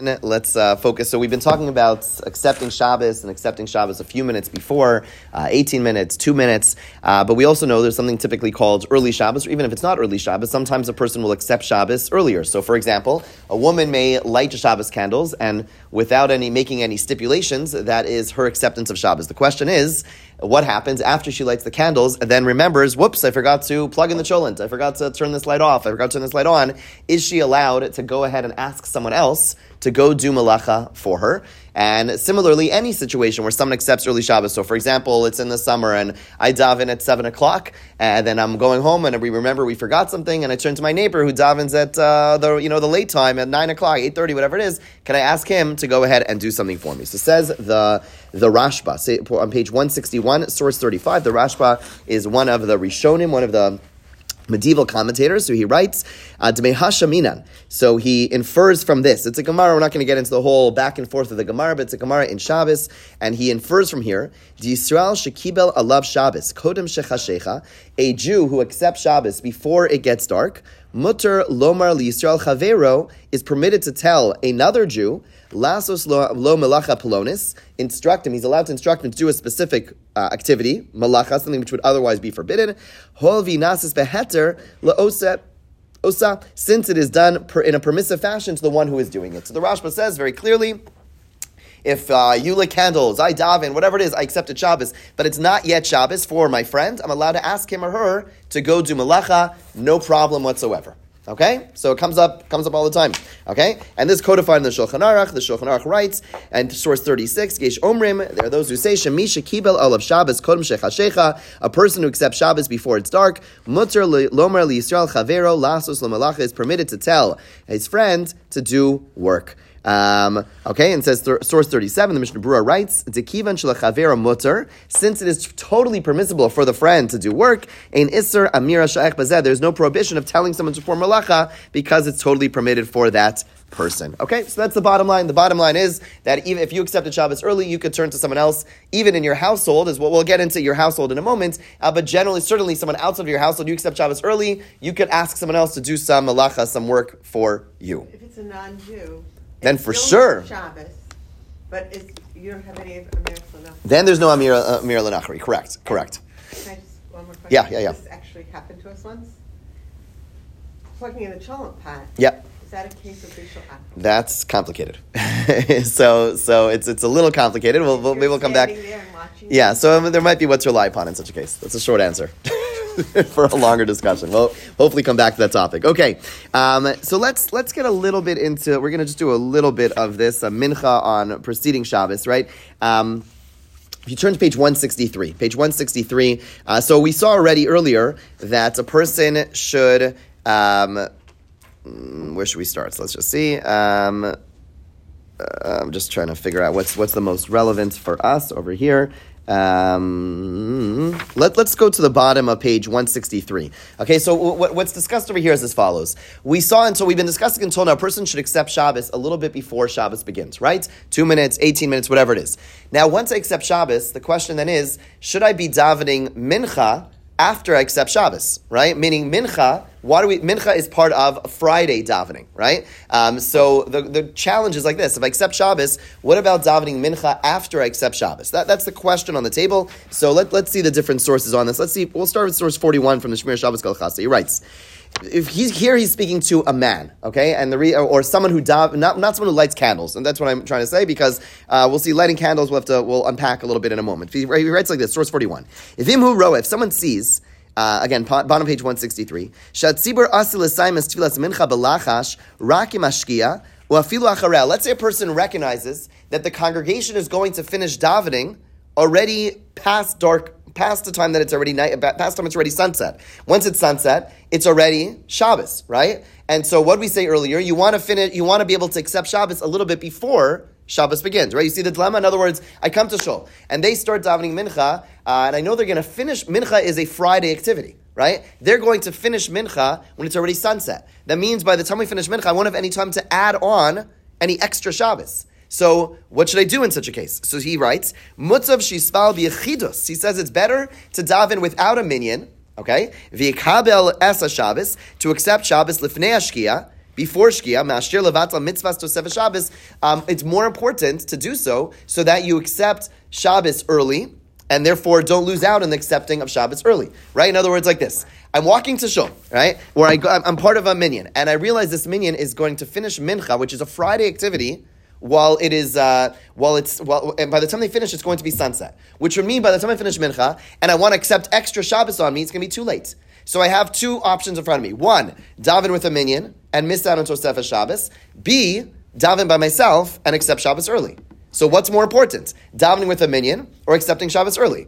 Let's uh, focus. So we've been talking about accepting Shabbos and accepting Shabbos a few minutes before, uh, 18 minutes, two minutes. Uh, but we also know there's something typically called early Shabbos, or even if it's not early Shabbos, sometimes a person will accept Shabbos earlier. So for example, a woman may light Shabbos candles and without any making any stipulations, that is her acceptance of Shabbos. The question is, what happens after she lights the candles and then remembers, whoops, I forgot to plug in the cholent, I forgot to turn this light off, I forgot to turn this light on. Is she allowed to go ahead and ask someone else to go do malacha for her? And similarly, any situation where someone accepts early Shabbos. So, for example, it's in the summer and I daven at seven o'clock, and then I'm going home and we remember we forgot something, and I turn to my neighbor who davens at uh, the you know the late time at nine o'clock, eight thirty, whatever it is. Can I ask him to go ahead and do something for me? So says the the Rashba on page one sixty one, source thirty five. The Rashba is one of the Rishonim, one of the medieval commentators. So he writes, uh. So he infers from this. It's a Gemara. We're not going to get into the whole back and forth of the Gemara, but it's a Gemara in Shabbos. And he infers from here, Yisrael shekibel alav Shabbos, kodem shechashecha, a Jew who accepts Shabbos before it gets dark, mutter lomar li Yisrael chavero, is permitted to tell another Jew, Lasos lo, malacha pelonis, instruct him, he's allowed to instruct him to do a specific uh, activity, malacha, something which would otherwise be forbidden. Holvi nasis beheter laoset osa, since it is done per, in a permissive fashion to the one who is doing it. So the Rashba says very clearly, if uh, you lit candles, I daven, whatever it is, I accepted Shabbos, but it's not yet Shabbos for my friend, I'm allowed to ask him or her to go do malacha, no problem whatsoever. Okay, so it comes up comes up all the time. Okay, and this codified in the Shulchan Aruch. The Shulchan Aruch writes, and source thirty six, Gesh Omrim. There are those who say Shemisha Kibel Olav Shabbos Kodem Shechashecha. A person who accepts Shabbos before it's dark. Mutter Lomer Li Yisrael Chavero Lasos Lamalacha is permitted to tell his friend to do work. Um, okay, and says th- source 37, the Mishnah Berurah writes, Dekivan shalachavera mutter, since it is totally permissible for the friend to do work, in Isser Amira Sha'ech Bazeh, there's no prohibition of telling someone to perform malacha because it's totally permitted for that person. Okay, so that's the bottom line. The bottom line is that even if you accepted Shabbos early, you could turn to someone else, even in your household, is what we'll get into your household in a moment. Uh, but generally, certainly, someone outside of your household, you accept Shabbos early, you could ask someone else to do some malacha, some work for you. If it's a non-Jew, then for sure. Shabbos, but you don't have any Amir Then there's no Amir, uh, Amir Lanachri. Correct, correct. Can I just, one more question? Yeah, yeah, yeah. This actually happened to us once. Plugging in the cholent pot. Yeah. Is that a case of facial That's complicated. so, so it's it's a little complicated. We'll, we'll maybe we'll come back. Yeah, so um, there might be what to rely upon in such a case. That's a short answer. for a longer discussion. We'll hopefully come back to that topic. Okay, um, so let's let's get a little bit into. We're going to just do a little bit of this a mincha on preceding Shabbos, right? Um, if you turn to page 163, page 163, uh, so we saw already earlier that a person should. Um, mm, where should we start? So let's just see. Um, uh, I'm just trying to figure out what's what's the most relevant for us over here. Um, let, us go to the bottom of page 163. Okay, so w- what's discussed over here is as follows. We saw until we've been discussing until now, a person should accept Shabbos a little bit before Shabbos begins, right? Two minutes, 18 minutes, whatever it is. Now, once I accept Shabbos, the question then is, should I be davening mincha after I accept Shabbos, right? Meaning mincha, why do we, mincha is part of Friday davening, right? Um, so the, the challenge is like this. If I accept Shabbos, what about davening mincha after I accept Shabbos? That, that's the question on the table. So let, let's see the different sources on this. Let's see, we'll start with source 41 from the Shmiras Shabbos Kehilchasa. He writes, if he's here, he's speaking to a man, okay, and the re, or, someone who dav, not not someone who lights candles, and that's what I'm trying to say because uh, we'll see lighting candles. We'll have to we'll unpack a little bit in a moment. He, he writes like this, source forty one. If imhu roe, if someone sees. Uh, again, bottom page 163. Shatzibur asil esaimas tfilas mincha belachash rakim ashkia uafilu acharel. Let's say a person recognizes that the congregation is going to finish davening already past dark past the time that it's already night, past time it's already sunset. Once it's sunset, it's already Shabbos, right? And so what we say earlier, you want to finish, you want to be able to accept Shabbos a little bit before Shabbos begins, right? You see the dilemma? In other words, I come to Shul, and they start davening Mincha, uh, and I know they're going to finish, Mincha is a Friday activity, right? They're going to finish Mincha when it's already sunset. That means by the time we finish Mincha, I won't have any time to add on any extra Shabbos. So what should I do in such a case? So he writes, Mutzav shispal b'yechidus. He says it's better to daven without a minion, okay? V'yikabel esa Shabbos, to accept Shabbos lifnei ashkia, before Shkia, Mashir Levatla Mitzvahs Tosef Shabbos, um, it's more important to do so so that you accept Shabbos early and therefore don't lose out in the accepting of Shabbos early, right? In other words, like this. I'm walking to Shul, right? Where I go, I'm part of a minion, and I realize this minion is going to finish Mincha, which is a Friday activity, while it is, uh, while it's, while, and by the time they finish, it's going to be sunset. Which would mean by the time I finish Mincha, and I want to accept extra Shabbos on me, it's going to be too late. So I have two options in front of me. One, daven with a minion and miss out on Tosefah Shabbos. B, daven by myself and accept Shabbos early. So what's more important, davening with a minion or accepting Shabbos early?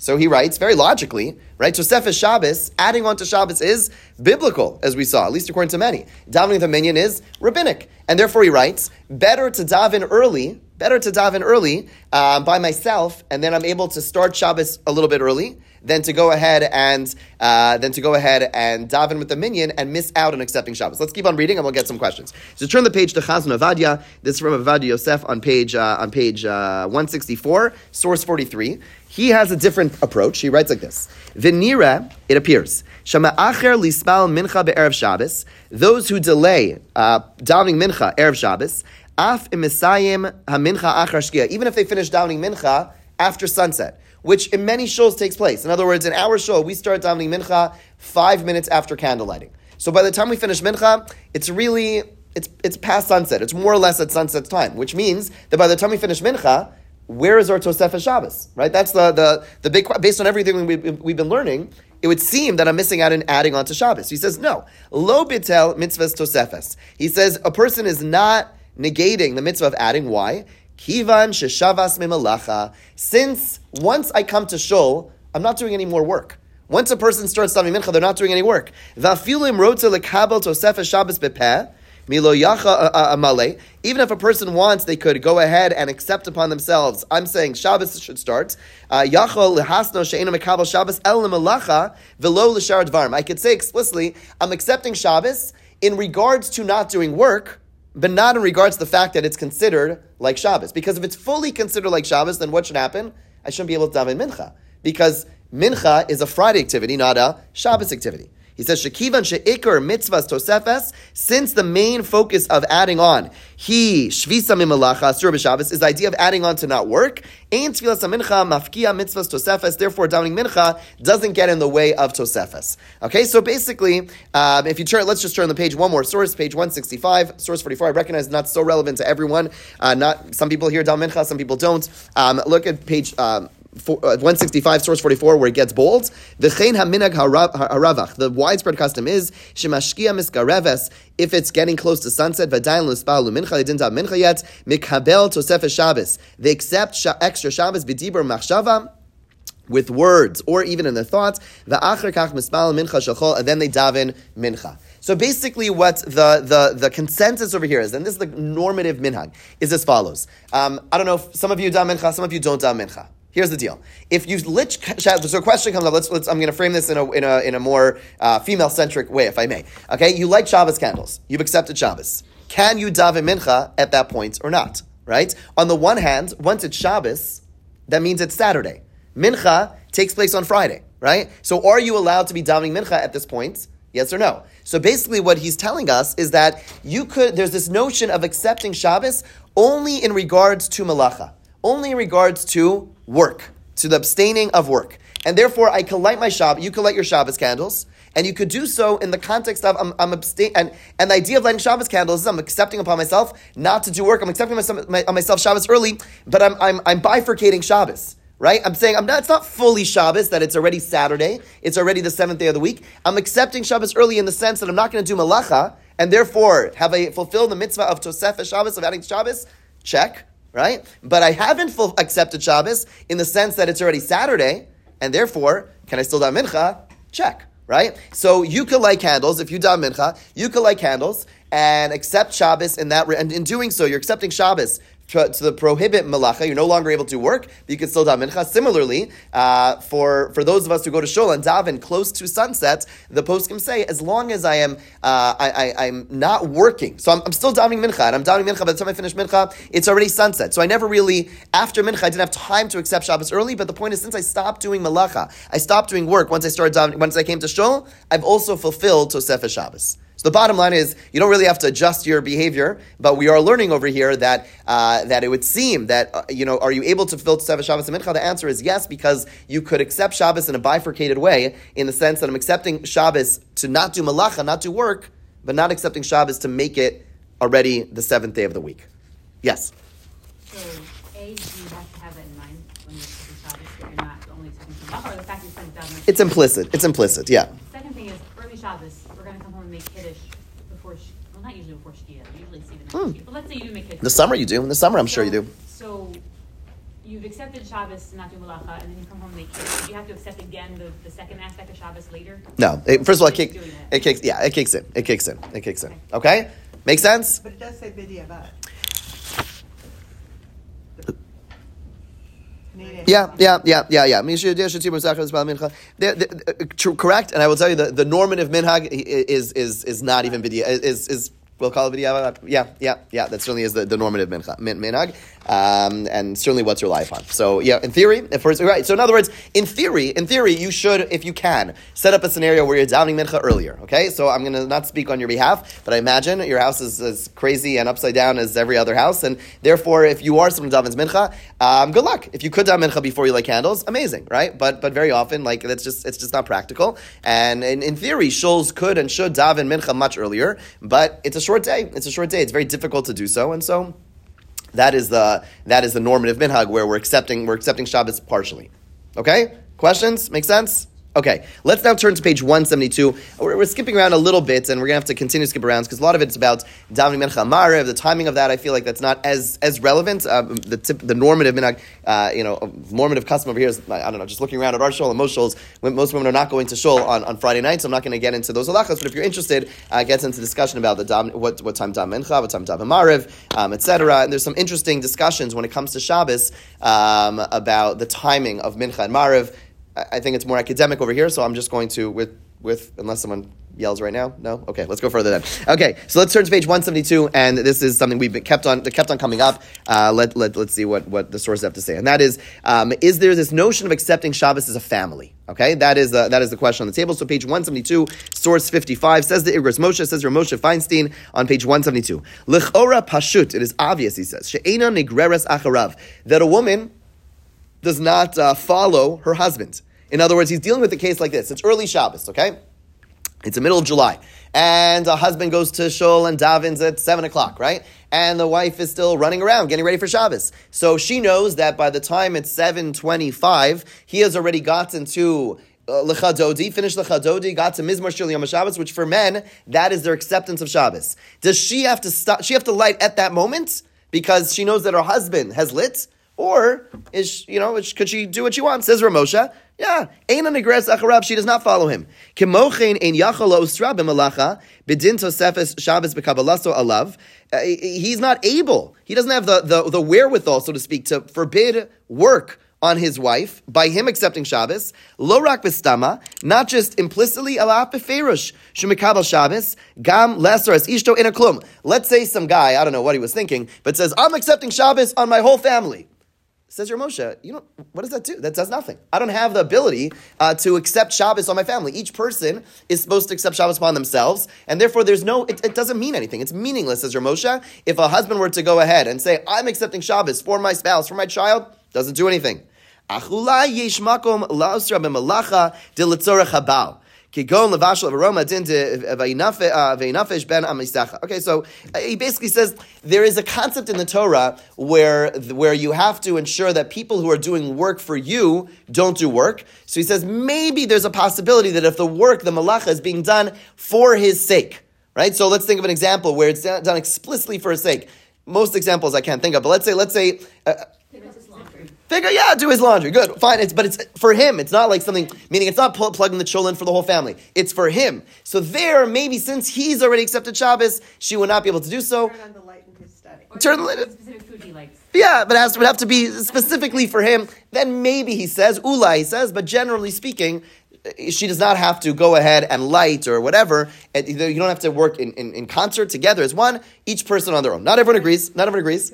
So he writes very logically, right? Tosefes Shabbos, adding on to Shabbos is biblical, as we saw, at least according to many. Davening the minion is rabbinic, and therefore he writes, better to daven early, better to daven early uh, by myself, and then I'm able to start Shabbos a little bit early, than to go ahead and uh, than to go ahead and daven with the minion and miss out on accepting Shabbos. Let's keep on reading and we'll get some questions. So turn the page to Chazon Ovadia. This is from Ovadia Yosef on page uh, on page uh, 164, source 43. He has a different approach. He writes like this: Venira, it appears. Shama acher lispal mincha be'erev Shabbos. Those who delay uh, davening mincha erev Shabbos, af imisayim hamincha achar shkia. Even if they finish davening mincha after sunset which in many shows takes place. In other words, in our show, we start davening mincha five minutes after candle lighting. So by the time we finish mincha, it's really it's it's past sunset. It's more or less at sunset time, which means that by the time we finish mincha, where is our Tosefah Shabbos? Right? That's the the the big based on everything we, we've been learning. It would seem that I'm missing out in adding on to Shabbos. He says no. Lo bitel mitzvahs tosefes. He says a person is not negating the mitzvah of adding. Why? Kivan sheshavas mimalacha. Since once I come to shul, I'm not doing any more work. Once a person starts davening mincha, they're not doing any work. Vafilim rotza lekabel tosefes Shabbos bepeh. Milo yacha uh, uh, amale. Even if a person wants, they could go ahead and accept upon themselves. I'm saying Shabbos should start. Uh, Yachol lehasno she'enu mekabel Shabbos el velo. I could say explicitly, I'm accepting Shabbos in regards to not doing work, but not in regards to the fact that it's considered like Shabbos. Because if it's fully considered like Shabbos, then what should happen? I shouldn't be able to daven mincha. Because mincha is a Friday activity, not a Shabbos activity. He says, Shekivan she'ikar mitzvahs tosefes, since the main focus of adding on, he, shvisa mimalacha, sur b'Shabbos, is the idea of adding on to not work, ain tfilas mincha, mafkia mitzvahs tosefes, therefore davening mincha doesn't get in the way of tosefes. Okay, so basically, um, if you turn, let's just turn the page one more source, page 165, source 44, I recognize not so relevant to everyone, uh, not, some people hear davening mincha, some people don't. Um, look at page, um, 165, source 44, where it gets bold. The haminag haravach. The widespread custom is shemashkia miskareves. If it's getting close to sunset. They yet. Mikabel Shabbos. They accept extra Shabbos b'dibur machshava with words or even in their thoughts. V'acher kach mispal mincha shachol, and then they daven mincha. So basically, what the, the, the consensus over here is, and this is the normative minhag, is as follows. Um, I don't know if some of you daven mincha, some of you don't daven mincha. Here's the deal. If you lit, so a question comes up. Let's, let's I'm going to frame this in a, in a, in a more uh, female centric way, if I may. Okay, you like Shabbos candles. You've accepted Shabbos. Can you daven mincha at that point or not? Right. On the one hand, once it's Shabbos, that means it's Saturday. Mincha takes place on Friday. Right. So are you allowed to be davening mincha at this point? Yes or no? So basically, what he's telling us is that you could. There's this notion of accepting Shabbos only in regards to malacha, only in regards to work, to the abstaining of work. And therefore, I can light my Shabbos, you can light your Shabbos candles, and you could do so in the context of I'm, I'm abstain, and, and the idea of lighting Shabbos candles is I'm accepting upon myself not to do work. I'm accepting myself, my, myself Shabbos early, but I'm, I'm, I'm bifurcating Shabbos right? I'm saying I'm not, it's not fully Shabbos, that it's already Saturday, it's already the seventh day of the week. I'm accepting Shabbos early in the sense that I'm not going to do malacha, and therefore have I fulfilled the mitzvah of Tosefah Shabbos, of adding Shabbos? Check right? But I haven't full accepted Shabbos in the sense that it's already Saturday, and therefore, can I still daven mincha? Check, right? So you could light candles if you daven mincha. You could light candles and accept Shabbos in that, and in doing so, you're accepting Shabbos to the prohibit malacha, you're no longer able to work, but you can still daven mincha. Similarly, uh, for, for those of us who go to shul and daven close to sunset, the poskim say, as long as I am uh, I, I, am not working, so I'm, I'm still davening mincha, and I'm davening mincha. By the time I finish mincha, it's already sunset. So I never really after mincha, I didn't have time to accept Shabbos early. But the point is, since I stopped doing malacha, I stopped doing work once I started davening, once I came to shul, I've also fulfilled Tosefah Shabbos. So the bottom line is you don't really have to adjust your behavior, but we are learning over here that uh, that it would seem that uh, you know are you able to fulfill Seven Shabbos and Mincha? The answer is yes, because you could accept Shabbos in a bifurcated way, in the sense that I'm accepting Shabbos to not do malacha, not do work, but not accepting Shabbos to make it already the seventh day of the week. Yes. So, A, do you have to have that in mind when you're Shabbos, that you're not only taking Shabbat, or the fact that you're spending It's implicit. It's implicit. Yeah. Second thing is, early Shabbos, we're gonna come home and make Kiddush before, sh- well, not usually before Shkia, usually it's even after. Shkia, but let's say you do make Kiddush. The summer you do. In the summer, I'm sure you do. So, you've accepted Shabbos to not do Malacha, and then you come home and make Kiddush, you have to accept again the, the second aspect of Shabbos later? No. It, first of all, it, kick, doing it kicks. Yeah, it kicks in. It kicks in. It kicks in. Okay. Make sense? But it does say b'diavad. Yeah, yeah, yeah, yeah, yeah. Misha Yedei Shatim Rosach The- the- uh, true- Correct, and I will tell you the, the normative minhag is is is not even video is is we'll call it. Yeah, yeah, yeah. That certainly is the, the normative minhag, um, and certainly what's your life on. So yeah, in theory, if we're, right. So in other words, in theory, in theory, you should, if you can, set up a scenario where you're davening mincha earlier. Okay, so I'm going to not speak on your behalf, but I imagine your house is as crazy and upside down as every other house, and therefore, if you are someone who davens mincha, um, good luck. If you could daven mincha before you light candles, amazing, right? But but very often, like that's just it's just not practical. And in, in theory, shuls could and should daven mincha much earlier, but it's a short day. It's a short day. It's very difficult to do so, and so that is the that is the normative minhag where we're accepting we're accepting Shabbos partially. Okay, questions? Make sense? Okay, let's now turn to page 172. We're, we're skipping around a little bit, and we're going to have to continue to skip around because a lot of it's about davening mencha marev. The timing of that, I feel like that's not as as relevant. Um, the tip, the normative minhag, uh, you know, normative custom over here is I don't know. Just looking around at our shul and most shuls, most women are not going to shul on, on Friday night, so I'm not going to get into those halachas. But if you're interested, uh, get into discussion about the dam, what what time dam mencha, what time dam marev, um, etc. And there's some interesting discussions when it comes to Shabbos um, about the timing of mincha and marev. I think it's more academic over here, so I'm just going to with with unless someone yells right now. No, okay, let's go further then. Okay, so let's turn to page 172, and this is something we've been kept on kept on coming up. Uh, let let let's see what what the sources have to say, and that is: um, is there this notion of accepting Shabbos as a family? Okay, that is the, that is the question on the table. So page 172, source 55 says the Igros Moshe says Moshe Feinstein on page 172. L'chora pashut. It is obvious, he says, she'ena nigreres acharav that a woman does not uh, follow her husband. In other words, he's dealing with a case like this. It's early Shabbos, okay? It's the middle of July. And a husband goes to shul and davens at 7 o'clock, right? And the wife is still running around, getting ready for Shabbos. So she knows that by the time it's 7.25, he has already gotten to uh, Lechadodi, finished Lechadodi, got to Mizmor Shul Yom Shabbos, which for men, that is their acceptance of Shabbos. Does she have to stop, she have to light at that moment? Because she knows that her husband has lit? Or is you know could she do what she wants? Says Ramosha. Yeah, Ein nigres acharab. She does not follow him. B'malacha b'din tosefes Shabbos alav. Uh, He's not able. He doesn't have the, the the wherewithal, so to speak, to forbid work on his wife by him accepting Shabbos. Lo rak b'stama, not just implicitly, alaf b'feirush shemikabel Shabbos gam lesser as ishto in a klum. Let's say some guy, I don't know what he was thinking, but says, "I'm accepting Shabbos on my whole family." Says your Moshe, you know, what does that do? That does nothing. I don't have the ability uh, to accept Shabbos on my family. Each person is supposed to accept Shabbos upon themselves, and therefore there's no, it, it doesn't mean anything. It's meaningless, says your Moshe. If a husband were to go ahead and say, I'm accepting Shabbos for my spouse, for my child, doesn't do anything. Kigon levashel aroma din ve'inafesh ben amisacha. Okay, so uh, he basically says there is a concept in the Torah where where you have to ensure that people who are doing work for you don't do work. So he says maybe there's a possibility that if the work, the malacha, is being done for his sake, right? So let's think of an example where it's done explicitly for his sake. Most examples I can't think of, but let's say let's say. Uh, Figure, yeah, do his laundry. Good, fine. It's, but it's for him. It's not like something, meaning it's not pl- plugging the children for the whole family. It's for him. So there, maybe since he's already accepted Shabbos, she would not be able to do so. Turn on the light in his study. Or Turn the light- Specific food he likes. Yeah, but it has to, would have to be specifically for him. Then maybe he says, Ula, he says, but generally speaking, she does not have to go ahead and light or whatever. And You don't have to work in, in, in concert together as one, each person on their own. Not everyone agrees. Not everyone agrees.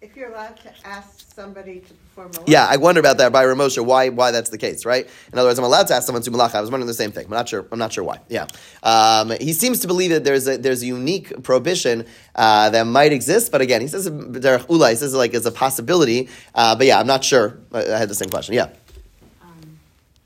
If you're allowed to ask somebody to perform a Yeah, I wonder about that by Ramosha, why why that's the case, right? In other words, I'm allowed to ask someone to malacha. I was wondering the same thing. I'm not sure. I'm not sure why. Yeah, um, he seems to believe that there's a there's a unique prohibition uh, that might exist, but again, he says ula. He says like as a possibility. Uh, but yeah, I'm not sure. I had the same question. Yeah. Um,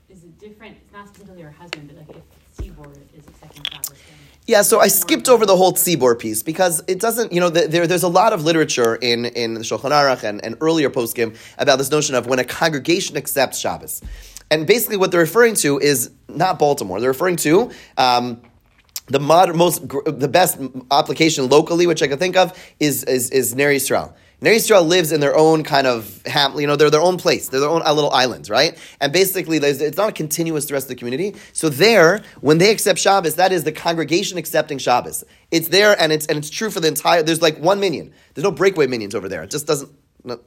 is it different, it's not specifically her husband, but like if tzibor is accepting Shabbos, then. Yeah, so I skipped over the whole tzibor piece because it doesn't, you know, the, there, there's a lot of literature in, in the Shulchan Aruch and, and earlier poskim about this notion of when a congregation accepts Shabbos. And basically what they're referring to is not Baltimore. They're referring to um, the mod, most, the best application locally, which I can think of, is, is, is Yisrael. Ner Yisrael lives in their own kind of ham, you know, they're their own place. They're their own little islands, right? And basically, it's not continuous to the rest of the community. So there, when they accept Shabbos, that is the congregation accepting Shabbos. It's there, and it's and it's true for the entire. There's like one minion. There's no breakaway minions over there. It just doesn't. No,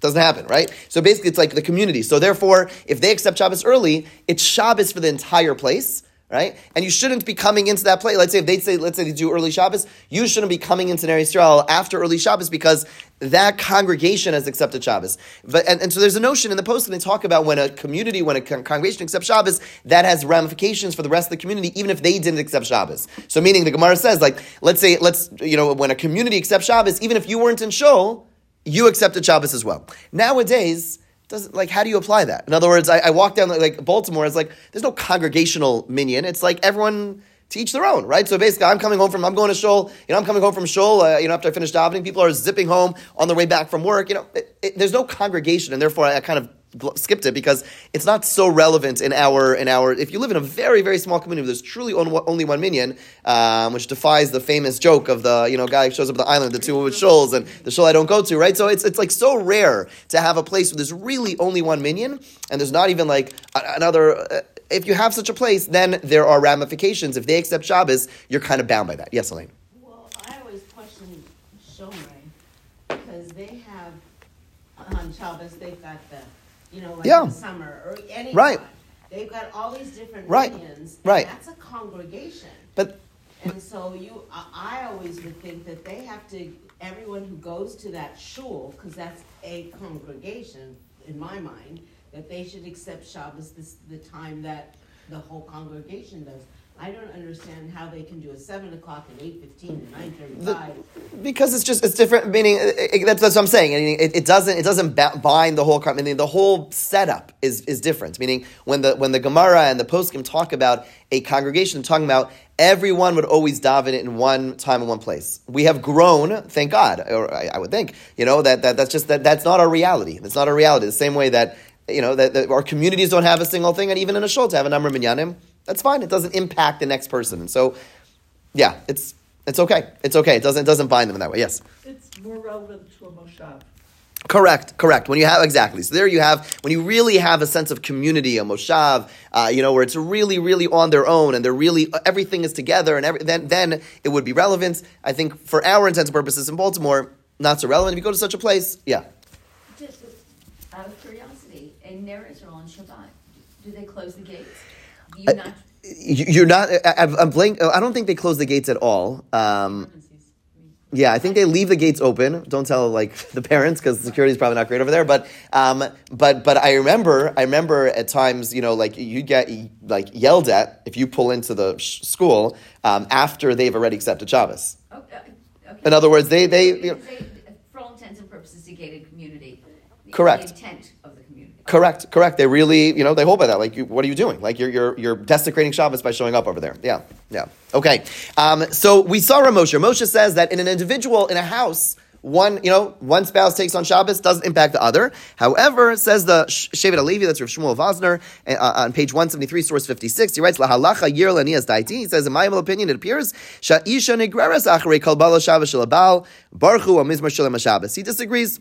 doesn't happen, right? So basically, it's like the community. So therefore, if they accept Shabbos early, it's Shabbos for the entire place right? And you shouldn't be coming into that place. Let's say if they say, let's say they do early Shabbos, you shouldn't be coming into Ner Yisrael after early Shabbos because that congregation has accepted Shabbos. But and, and so there's a notion in the post when they talk about when a community, when a con- congregation accepts Shabbos, that has ramifications for the rest of the community, even if they didn't accept Shabbos. So meaning the Gemara says, like, let's say, let's you know, when a community accepts Shabbos, even if you weren't in Shul, you accepted Shabbos as well. Nowadays doesn't like how do you apply that? In other words, I, I walk down like Baltimore. It's like there's no congregational minion. It's like everyone to each their own, right? So basically, I'm coming home from I'm going to shul. You know, I'm coming home from shul. Uh, you know, after I finish davening, people are zipping home on their way back from work. You know, it, it, there's no congregation, and therefore I, I kind of skipped it because it's not so relevant in our in our. If you live in a very very small community, where there's truly only one minion, um, which defies the famous joke of the you know guy who shows up at the island, the two with shuls, and the shul I don't go to, right? So it's it's like so rare to have a place where there's really only one minion, and there's not even like another. Uh, if you have such a place, then there are ramifications. If they accept Shabbos, you're kind of bound by that. Yes, Elaine. Well, I always question Shomrei, because they have, on Shabbos, they've got the, you know, like Yeah. in the summer, or any Right. They've got all these different Right. minions. Right. That's a congregation. But And so you, I, I always would think that they have to, everyone who goes to that shul, because that's a congregation, in my mind, that they should accept Shabbos this, the time that the whole congregation does. I don't understand how they can do a seven o'clock and eight fifteen and nine thirty-five. because it's just it's different. Meaning it, it- that's, that's what I'm saying. I mean, it, it doesn't it doesn't bind the whole. con- Meaning the whole setup is is different. Meaning when the when the Gemara and the poskim talk about a congregation, talking about everyone would always daven it in one time in one place. We have grown, thank God, or I, I would think, you know, that, that that's just that that's not our reality. That's not our reality. The same way that you know that, that our communities don't have a single thing, and even in a shul to have a number of minyanim, that's fine. It doesn't impact the next person, and so yeah, it's it's okay. It's okay. It doesn't it doesn't bind them in that way. Yes. It's more relevant to a moshav. Correct, correct. When you have exactly, so there you have when you really have a sense of community, a moshav, uh, you know, where it's really, really on their own, and they're really everything is together, and every, then then it would be relevant. I think for our intents and purposes in Baltimore, not so relevant. If you go to such a place, yeah, Just out of curiosity, in Ner Israel on Shabbat, do they close the gates? You not? You- you're not. I, I'm- blank. I don't think they close the gates at all. Um, Emergencies. I mean, Yeah, I think they leave the gates open. Don't tell like the parents because security is probably not great over there. But um, but but I remember I remember at times you know like you get like yelled at if you pull into the sh- school um, after they've already accepted Shabbos. Oh, uh, okay. In other words, they they you know, for all intents and purposes, a gated community. Correct. The intent of the community. Correct correct. They really you know they hold by that. Like you, what are you doing? Like you're you're you're desecrating Shabbos by showing up over there. Yeah yeah okay. Um, so we saw Ramosha. Moshe says that in an individual in a house. One, you know, one spouse takes on Shabbos doesn't impact the other. However, says the Sh- Shevet HaLevi, that's Rav Shmuel Vosner, uh, on page 173, source 56, he writes, Lahalacha yir lanias daiti. He says, in my opinion, it appears, Sha'isha negreres acharei kol balo Shabbos shel abal, barchu amizmar shalem Shabbos. He disagrees.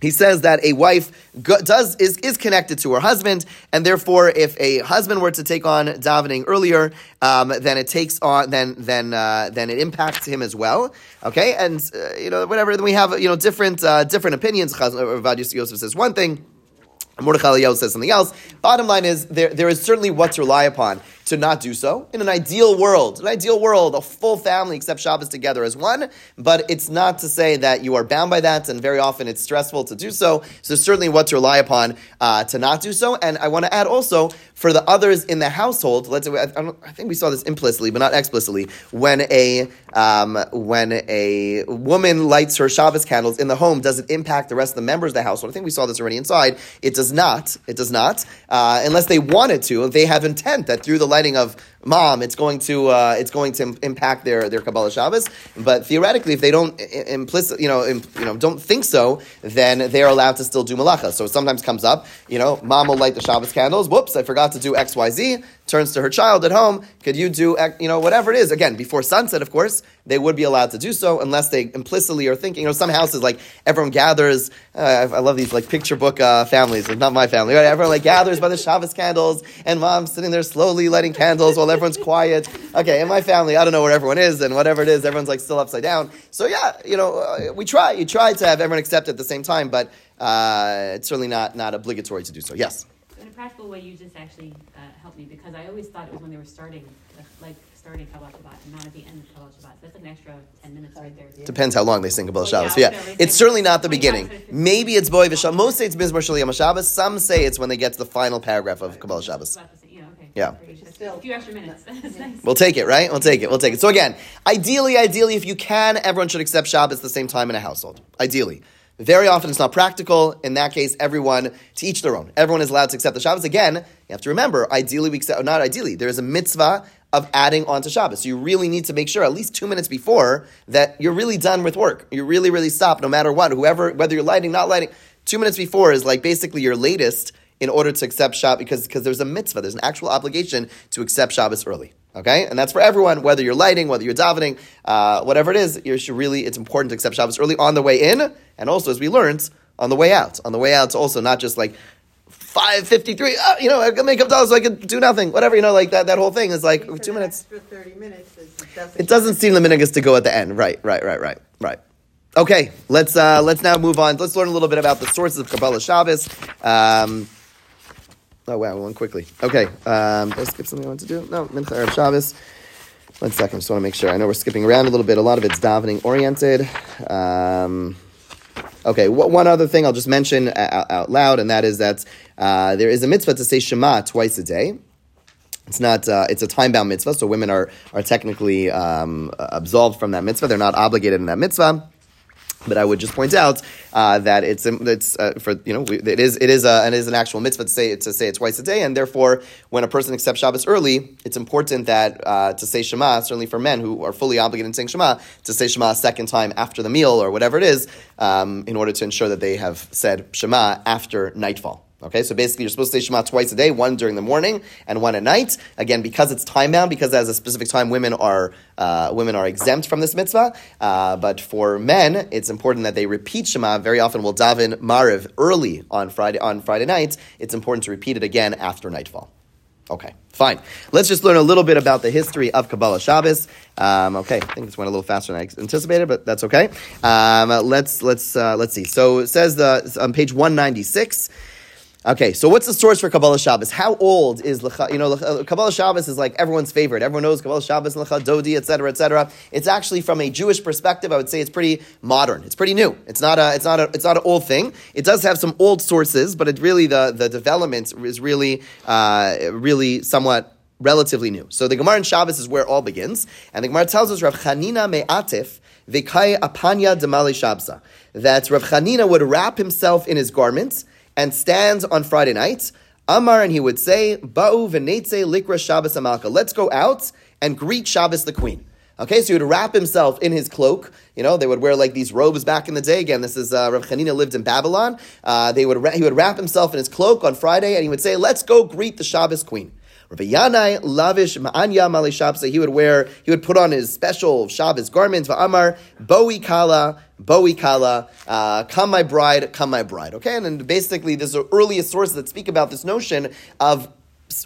He says that a wife does is, is connected to her husband, and therefore, if a husband were to take on davening earlier, um, then it takes on then then uh, then it impacts him as well. Okay, and uh, you know whatever. Then we have you know different uh, different opinions. Uh, Rav Yosef says one thing. Mordechai Eliyahu says something else. Bottom line is there, there is certainly what to rely upon to not do so. In an ideal world, an ideal world, a full family except Shabbos together as one, but it's not to say that you are bound by that, and very often it's stressful to do so. So certainly what to rely upon uh, to not do so. And I want to add also for the others in the household. Let's I, I, think we saw this implicitly, but not explicitly. When a um, when a woman lights her Shabbos candles in the home, does it impact the rest of the members of the household? I think we saw this already inside. It does not. It does not, uh, unless they wanted to. They have intent that through the of mom, it's going to uh, it's going to impact their their Kabbalah Shabbos. But theoretically, if they don't implicit, you know, you know, don't think so, then they are allowed to still do malacha. So it sometimes comes up, you know, mom will light the Shabbos candles. Whoops, I forgot to do X Y Z. Turns to her child at home. Could you do you know whatever it is? Again, before sunset, of course, they would be allowed to do so unless they implicitly are thinking. You know, some houses like everyone gathers. Uh, I, love these like picture book uh, families. Not my family. Right? Everyone like gathers by the Shabbos candles, and mom's sitting there slowly lighting candles while everyone's quiet. Okay, in my family, I don't know where everyone is, and whatever it is, everyone's like still upside down. So yeah, you know, uh, we try. You try to have everyone accept at the same time, but uh, it's certainly not not obligatory to do so. Yes. In a practical way, you just actually uh, helped me because I always thought it was when they were starting, like starting Kabbalah Shabbat and not at the end of Kabbalah Shabbat. So that's like an extra 10 minutes right there. Depends how long they sing Kabbalah Well, Shabbos. yeah, Yeah, whatever. it's certainly not the beginning. Maybe it's Boy V'Shal. Most say it's Mizmor Shal Yom Shabbos. Some say it's when they get to the final paragraph of Kabbalah Shabbos. About the same- Yeah, okay. Yeah. Great. Just Still- A few extra minutes. Nice. We'll take it, right? We'll take it. We'll take it. So again, ideally, ideally, if you can, everyone should accept Shabbos at the same time in a household. Ideally. Very often it's not practical. In that case, everyone, to each their own. Everyone is allowed to accept the Shabbos. Again, you have to remember, ideally, we accept, not ideally, there is a mitzvah of adding on to Shabbos. So you really need to make sure, at least two minutes before, that you're really done with work. You really, really stop, no matter what. Whoever, whether you're lighting, not lighting, two minutes before is like basically your latest in order to accept Shabbos, because, because there's a mitzvah, there's an actual obligation to accept Shabbos early. Okay? And that's for everyone, whether you're lighting, whether you're davening, uh, whatever it is, you should really, it's important to accept Shabbos early on the way in, and also, as we learned, on the way out. On the way out, it's also not just like, 553, oh, you know, I can make up dollars so I could do nothing. Whatever, you know, like that, that whole thing is like two minutes. Thirty minutes, it doesn't. It doesn't seem the minhag to go at the end. Right, right, right, right, right. Okay, let's uh, let's now move on. Let's learn a little bit about the sources of Kabbalah Shabbos. Um, oh wow, one quickly. Okay, um, did I skip something I want to do? No, Mincha Erev Shabbos. One second, just want to make sure. I know we're skipping around a little bit. A lot of it's davening oriented. Um, Okay, wh- one other thing I'll just mention out, out loud, and that is that uh, there is a mitzvah to say Shema twice a day. It's not. Uh, it's a time bound mitzvah, so women are are technically um, absolved from that mitzvah. They're not obligated in that mitzvah. But I would just point out uh, that it's it's uh, for you know it is it is a, it is an actual mitzvah to say to say it twice a day, and therefore when a person accepts Shabbos early, it's important that uh, to say Shema certainly for men who are fully obligated in saying Shema to say Shema a second time after the meal or whatever it is, um, in order to ensure that they have said Shema after nightfall. Okay, so basically you're supposed to say Shema twice a day, one during the morning and one at night. Again, because it's time bound, because as a specific time women are uh, women are exempt from this mitzvah. Uh, but for men, it's important that they repeat Shema. Very often, we'll daven Mariv early on Friday on Friday night. It's important to repeat it again after nightfall. Okay, fine. Let's just learn a little bit about the history of Kabbalah Shabbos. Um, okay, I think this went a little faster than I anticipated, but that's okay. Um, let's let's uh, let's see. So it says the on page one ninety six. Okay, so what's the source for Kabbalah Shabbos? How old is Lecha? You know, Kabbalah Shabbos is like everyone's favorite. Everyone knows Kabbalah Shabbos, Lecha Dodi, etc., etc. It's actually from a Jewish perspective, I would say it's pretty modern. It's pretty new. It's not a, it's not a, it's not an old thing. It does have some old sources, but it really the the development is really, uh, really somewhat relatively new. So the Gemara in Shabbos is where all begins, and the Gemara tells us Rav Chanina Me'atif V'kai Apanya Demali Shabsa that Rav Chanina would wrap himself in his garments and stands on Friday night. Amar, and he would say, Ba'u v'netze likra Shabbos amalka. Let's go out and greet Shabbos the queen. Okay, so he would wrap himself in his cloak. You know, they would wear like these robes back in the day. Again, this is uh, Rav Chanina lived in Babylon. Uh, they would he would wrap himself in his cloak on Friday, and he would say, "Let's go greet the Shabbos queen." Rabbi lavish ma'anya mali Shabsa. He would wear, he would put on his special Shabbos garments. Va'amar boi kala, boi kala, uh, come my bride, come my bride. Okay, and then basically, there's the earliest sources that speak about this notion of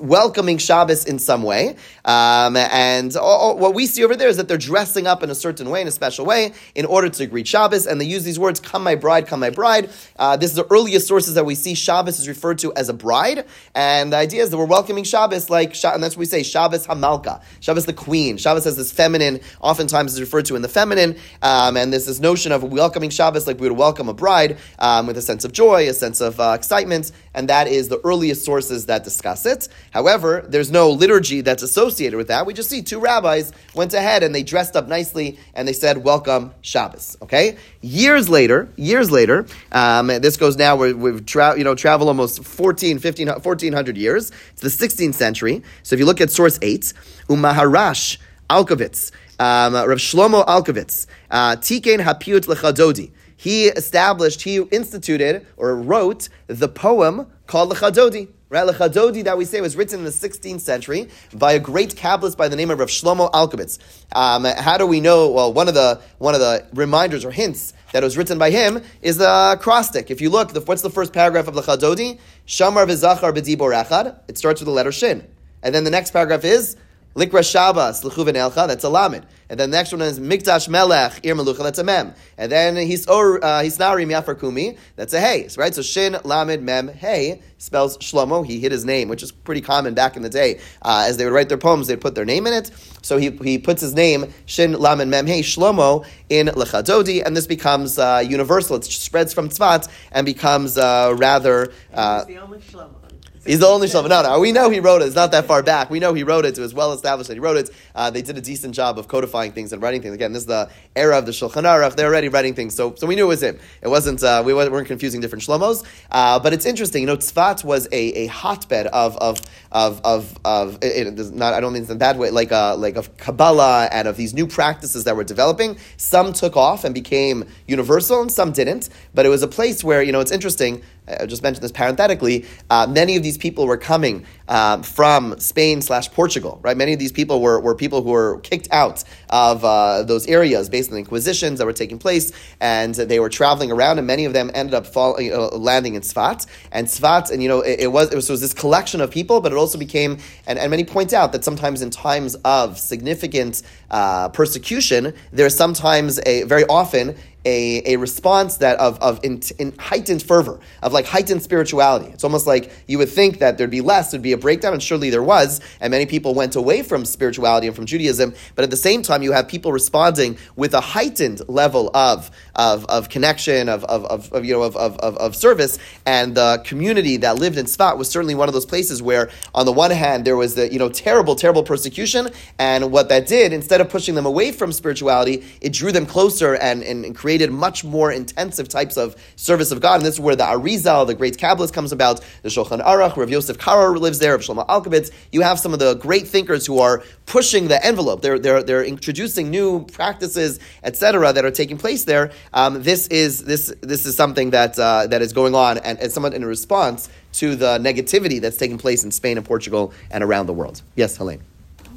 welcoming Shabbos in some way. Um, and all, what we see over there is that they're dressing up in a certain way, in a special way, in order to greet Shabbos. And they use these words, come my bride, come my bride. Uh, this is the earliest sources that we see Shabbos is referred to as a bride. And the idea is that we're welcoming Shabbos like, and that's what we say, Shabbos Hamalka. Shabbos the queen. Shabbos has this feminine, oftentimes is referred to in the feminine. Um, and there's this notion of welcoming Shabbos like we would welcome a bride um, with a sense of joy, a sense of uh, excitement. And that is the earliest sources that discuss it. However, there's no liturgy that's associated with that. We just see two rabbis went ahead and they dressed up nicely and they said, Welcome Shabbos. Okay? Years later, years later, um, this goes now, we're, we've tra- you know, traveled almost 14, 15, 1400 years. It's the 16th century. So if you look at source 8, Umaharash Alkabetz, um, Rav Shlomo Alkabetz, uh, Tikein Hapiut Lechadodi. He established, he instituted or wrote the poem called Lechadodi. Right, Lechadodi that we say was written in the 16th century by a great Kabbalist by the name of Rav Shlomo Alkabetz. Um, how do we know? Well, one of the one of the reminders or hints that it was written by him is the acrostic. If you look, the, what's the first paragraph of Lechadodi? Shamar v'zachar b'dibor echad. It starts with the letter shin, and then the next paragraph is Likra Shabbos, L'chuven Elcha, that's a Lamed. And then the next one is Mikdash Melech, Ir Melucha, that's a Mem. And then His or uh, Hisnari Miafar Kumi, that's a Hey, right? So Shin, Lamed, Mem, Hey spells Shlomo. He hid his name, which is pretty common back in the day. Uh, as they would write their poems, they'd put their name in it. So he, he puts his name, Shin, Lamed, Mem, Hey, Shlomo, in Lechadodi, and this becomes uh, universal. It spreads from Tzvat and becomes uh, rather. Uh, the only Shlomo. He's the only Shlomo. No, no, we know he wrote it. It's not that far back. We know he wrote it. It was well established that he wrote it. Uh, they did a decent job of codifying things and writing things. Again, this is the era of the Shulchan Aruch. They're already writing things, so so we knew it was him. It wasn't. Uh, we weren't confusing different Shlomos. Uh, but it's interesting. You know, Tzfat was a, a hotbed of of of of, of it, it not. I don't mean it's in a bad way. Like uh, like of Kabbalah and of these new practices that were developing. Some took off and became universal, and some didn't. But it was a place where you know it's interesting. I just mentioned this parenthetically. Uh, many of these people were coming um, from Spain slash Portugal, right? Many of these people were, were people who were kicked out of uh, those areas based on the inquisitions that were taking place, and they were traveling around, and many of them ended up fall, you know, landing in Sfat. And Sfat, and you know, it, it was it was, it was this collection of people, but it also became, and, and many point out that sometimes in times of significant uh, persecution, there's sometimes a very often a, a response that of, of in, in heightened fervor, of like heightened spirituality. It's almost like you would think that there'd be less, there'd be a breakdown, and surely there was, and many people went away from spirituality and from Judaism, but at the same time, you have people responding with a heightened level of, of, of connection, of, of, of, of, you know, of, of, of, service, and the community that lived in Sfat was certainly one of those places where, on the one hand, there was the, you know, terrible, terrible persecution, and what that did, instead of pushing them away from spirituality, it drew them closer and, and, and created much more intensive types of service of God. And this is where the Arizal, the great Kabbalist, comes about. The Shulchan Aruch, Rav Yosef Karo lives there, Rav Shlomo Alkabetz. You have some of the great thinkers who are pushing the envelope. They're, they're, they're introducing new practices, etc., that are taking place there. Um, this, is, this, this is something that, uh, that is going on and, and somewhat in response to the negativity that's taking place in Spain and Portugal and around the world. Yes, Helene.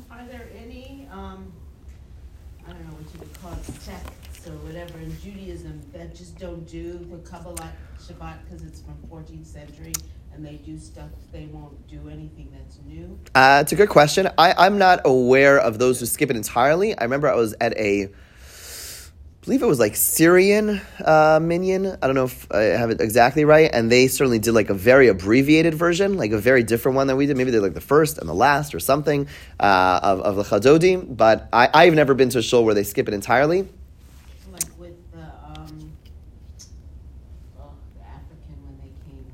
Are there any, um, I don't know what you would call it, sects or whatever in Judaism that just don't do the Kabbalah Shabbat because it's from 14th century and they do stuff, they won't do anything that's new? Uh, it's a good question. I, I'm not aware of those who skip it entirely. I remember I was at a, I believe it was like Syrian uh, minion. I don't know if I have it exactly right. And they certainly did like a very abbreviated version, like a very different one than we did. Maybe they're like the first and the last or something uh, of, of the Chadodi. But I, I've never been to a shul where they skip it entirely. Like with the, um, oh, the African when they came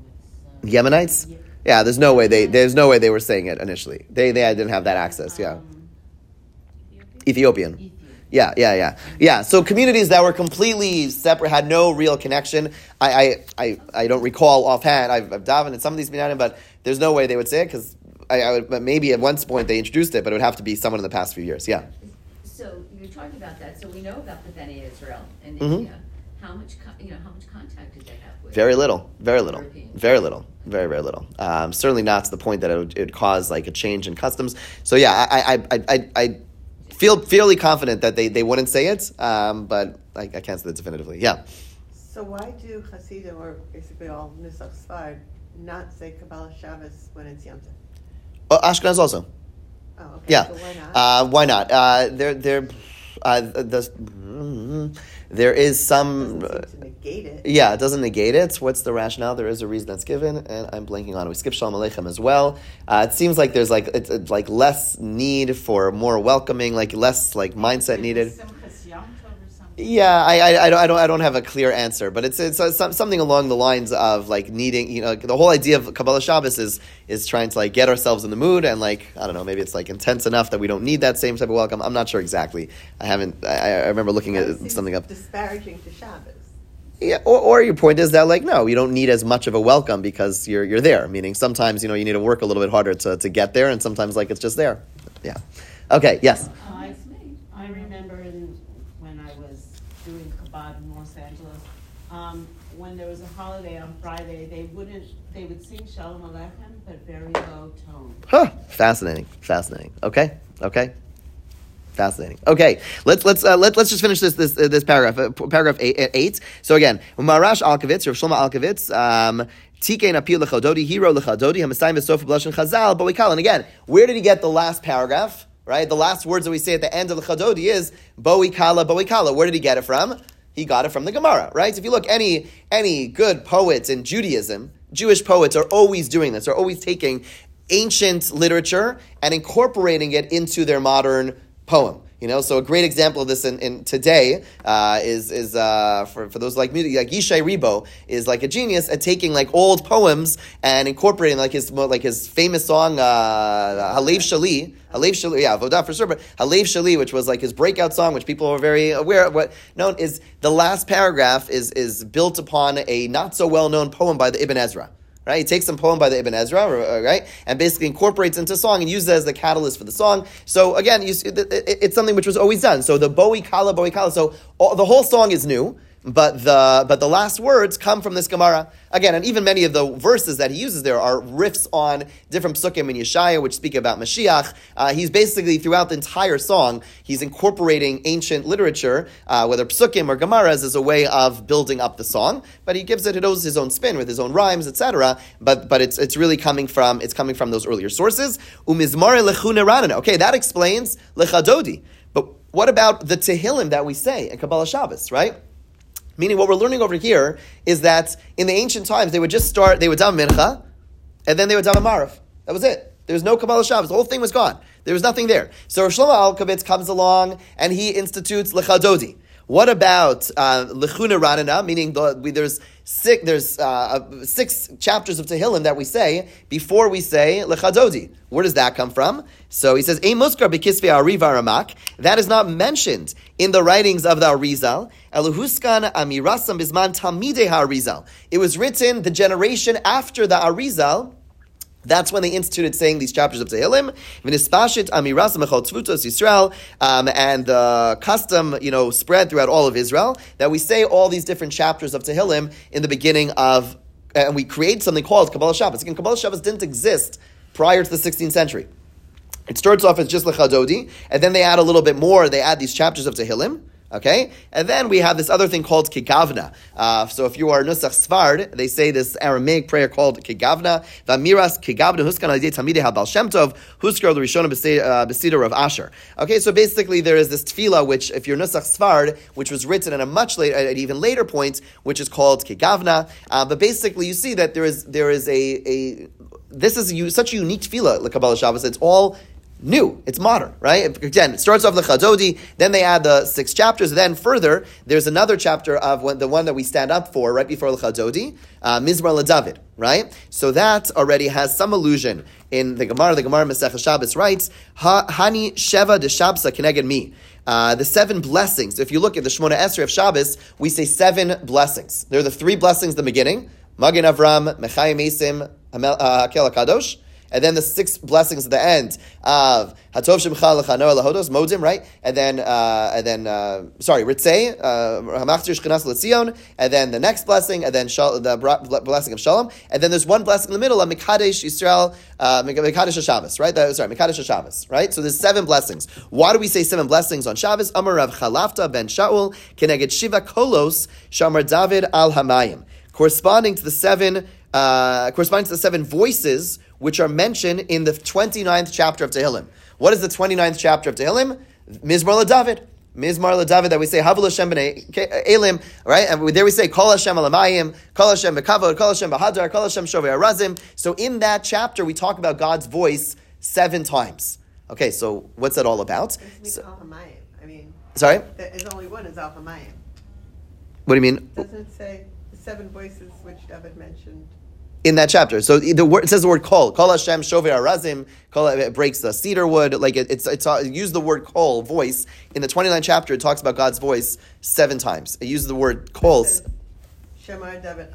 Yemenites? Ye- Yeah, there's no way they there's no way they were saying it initially. They they didn't have that access. Yeah, um, Ethiopian. Ethiopia. Yeah, yeah, yeah, yeah. So communities that were completely separate, had no real connection. I, I, I, I don't recall offhand. I've, I've davened in some of these minyanim, but there's no way they would say it because I, I would. But maybe at one point they introduced it, but it would have to be someone in the past few years. Yeah. So you're talking about that, so we know about the Bnei Israel in Mhm. India. How much, you know, how much contact did they have with? Very little, very little, Europeans? very little, very very little. Um, certainly not to the point that it would, it would cause like a change in customs. So yeah, I I, I, I, I feel fairly confident that they, they wouldn't say it, um, but I, I can't say that definitively. Yeah. So why do Hasidim, or basically all Nusach Sfard, not say Kabbalah Shabbos when it's Yom Tov? Oh, Ashkenaz also. Oh, okay, Yeah. so why not? Uh, why not? Uh, there, there, uh, the, mm, there is some. Doesn't seem to negate it. Yeah, it doesn't negate it. What's the rationale? There is a reason that's given, and I'm blanking on it. We skip Shalom Aleichem as well. Uh, it seems like there's like it's, it's like less need for more welcoming, like less like mindset needed. Simchas Yom Tov or something. Yeah, I, I, I, don't, I don't I don't have a clear answer, but it's it's uh, something along the lines of like needing you know the whole idea of Kabbalah Shabbos is is trying to like get ourselves in the mood and like I don't know maybe it's like intense enough that we don't need that same type of welcome. I'm not sure exactly. I haven't. I, I remember looking That at something up. Disparaging to Shabbos. Yeah, or, or your point is that like no, you don't need as much of a welcome because you're you're there. Meaning sometimes you know you need to work a little bit harder to, to get there, and sometimes like it's just there. Yeah. Okay. Yes. I, I remember in, when I was doing Chabad in Los Angeles, um, when there was a holiday on Friday, they wouldn't, they would sing Shalom Aleichem, but very low tone. Huh. Fascinating. Fascinating. Okay. Okay. Fascinating. Okay, let's let's uh, let, let's just finish this this uh, this paragraph, uh, paragraph eight, uh, eight. So again, Marash Alkabetz, Rav Shlomo Alkabetz, um, Tike Napil Lechadodi, Hero Lechadodi, Hamasayim Besof Blush Chazal, but we call and again, where did he get the last paragraph? Right, the last words that we say at the end of the Chadodi is Bo'i Kala, Bo'i Kala. Where did he get it from? He got it from the Gemara, right? If you look, any any good poets in Judaism, Jewish poets are always doing this. They're always taking ancient literature and incorporating it into their modern poem. You know, so a great example of this in, in today uh, is is uh, for, for those like me, like Yishai Ribo is like a genius at taking like old poems and incorporating like his like his famous song uh, Halev Shali, Halev Shali, yeah, Vodah for sure, but Halev Shali, which was like his breakout song, which people are very aware of. What known is the last paragraph is is built upon a not so well known poem by the Ibn Ezra right? He takes some poem by the Ibn Ezra, uh, right, and basically incorporates into song and uses it as the catalyst for the song. So again, it's something which was always done. So the Bo'i Kala, Bo'i Kala. So all, the whole song is new. But the but the last words come from this Gemara again, and even many of the verses that he uses there are riffs on different psukim in Yeshaya, which speak about Mashiach. Uh, he's basically throughout the entire song, he's incorporating ancient literature, uh, whether psukim or Gemaras, as a way of building up the song. But he gives it his own spin with his own rhymes, etc. But but it's it's really coming from it's coming from those earlier sources. Umizmare lechune ranana. Okay, that explains lechadodi. But what about the Tehillim that we say in Kabbalah Shabbos, right? Meaning, what we're learning over here is that in the ancient times, they would just start, they would daven mincha, and then they would daven marav. That was it. There was no Kabbalah Shabbos. The whole thing was gone. There was nothing there. So Shlomo Alkabetz comes along and he institutes lechadodi. What about uh, lechuna ranana? Meaning the, we, there's six there's uh, six chapters of Tehillim that we say before we say lechadodi. Where does that come from? So he says ein muskar bekisvei ariva ramak. That is not mentioned in the writings of the Arizal. Eluhuskan amirasam bisman tamidei Arizal. It was written the generation after the Arizal. That's when they instituted saying these chapters of Tehillim. Um, and the custom, you know, spread throughout all of Israel that we say all these different chapters of Tehillim in the beginning of, and we create something called Kabbalah Shabbos. Again, Kabbalah Shabbos didn't exist prior to the 16th century. It starts off as just Lechadodi, and then they add a little bit more. They add these chapters of Tehillim. Okay, and then we have this other thing called kigavna. Uh, so if you are nusach Sefard, they say this Aramaic prayer called kigavna. Vamiras kigavna huskan al tamidei habal shem tov huskar l'rishona b'sidor of Asher. Okay, so basically there is this tefillah which, if you're nusach Sefard, which was written at a much later, at an even later point, which is called kigavna. Uh, but basically, you see that there is there is a a this is a, such a unique tefillah, like Kabbalah Shabbos. It's all new. It's modern, right? Again, it starts off the Chadodi, then they add the six chapters. Then further, there's another chapter of when, the one that we stand up for right before the Chadodi, uh, Mizmar right? So that already has some allusion in the Gemara. The Gemara Masech Shabbos writes, Hani Sheva de Shabsa Keneged Me. Uh, the seven blessings. If you look at the Shemona Esrei of Shabbos, we say seven blessings. There are the three blessings in the beginning: Magen Avram, Mechayim Esim, uh, Hakel Kadosh. And then the six blessings at the end of Hatov Shemcha Lechanoah Lahodos Modim, right? And then, uh, and then, uh, sorry, Ritzei uh, Hamachtir Shchenas Letzion. And then the next blessing, and then shal, the blessing of Shalom. And then there's one blessing in the middle of Mikadesh Yisrael, uh, Mikadesh Shabbos, right? That, sorry, Mikadesh Shabbos, right? So there's seven blessings. Why do we say seven blessings on Shabbos? Amar Rav Chalafta ben Shaul Keneged Shiva Kolos Shamar David al Hamayim, corresponding to the seven uh, corresponding to the seven voices which are mentioned in the 29th chapter of Tehillim. What is the 29th chapter of Tehillim? Mizmar David. Mizmar David that we say Havul Hashem b'nei Elim, right? And there we say Kol Hashem alamayim, Kol Hashem b'kavod, Kol Hashem b'hadar, Kol Hashem shovei arazim. So in that chapter we talk about God's voice seven times. Okay, so what's that all about? It's So- I mean, sorry, there is only one is Alhamayim. what do you mean? Doesn't it say the seven voices which David mentioned? In that chapter. So the word it says the word kol, kol Hashem shover arazim, kol it breaks the cedar wood. Like it, it's it's uh, it used the word kol voice in the 29th chapter. It talks about God's voice seven times. It uses the word says, Shemar David.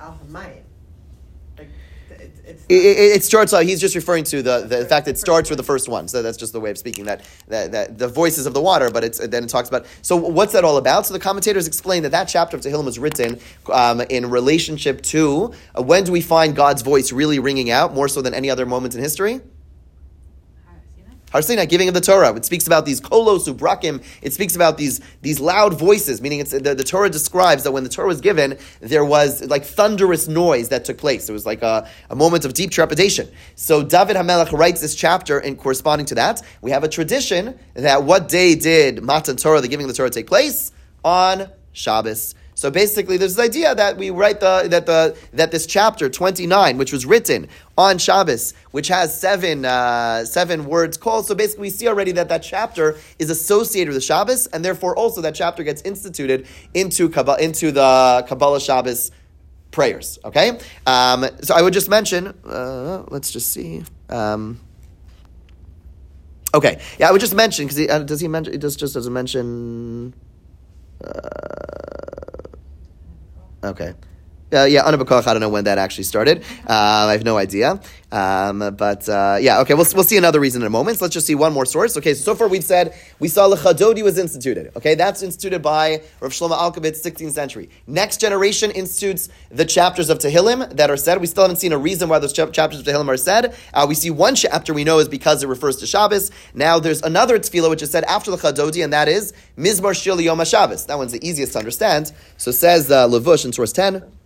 Like, it's It, it, it starts out. He's just referring to the, the fact that it starts with the first one. So that's just the way of speaking. That, that, that the voices of the water, but it's then it talks about. So what's that all about? So the commentators explain that that chapter of Tehillim was written um, in relationship to uh, when do we find God's voice really ringing out more so than any other moment in history? Har Sinai, giving of the Torah. It speaks about these kolos ubrakim. It speaks about these these loud voices, meaning it's the, the Torah describes that when the Torah was given, there was like thunderous noise that took place. It was like a, a moment of deep trepidation. So David Hamelech writes this chapter, and corresponding to that, we have a tradition that what day did Matan Torah, the giving of the Torah, take place on Shabbos. So basically, there's this idea that we write the that the that this chapter 29, which was written on Shabbos, which has seven uh, seven words called. So basically, we see already that that chapter is associated with Shabbos, and therefore also that chapter gets instituted into Kabbalah, into the Kabbalah Shabbos prayers. Okay, um, so I would just mention. Uh, let's just see. Um, okay, yeah, I would just mention because uh, does he mention? It just just doesn't mention. Uh, Okay. Uh, yeah, Anabakoch, I don't know when that actually started. Uh, I have no idea. Um, but uh, yeah, okay, we'll, we'll see another reason in a moment. So let's just see one more source. Okay, so, so far we've said we saw Lechadodi was instituted. Okay, that's instituted by Rav Shlomo Alkabetz, 16th century. Next generation institutes the chapters of Tehillim that are said. We still haven't seen a reason why those chap- chapters of Tehillim are said. Uh, we see one chapter we know is because it refers to Shabbos. Now there's another tefillah which is said after Lechadodi, and that is Mizmar Shil Yom HaShabbos. That one's the easiest to understand. So says uh, Levush in source 10.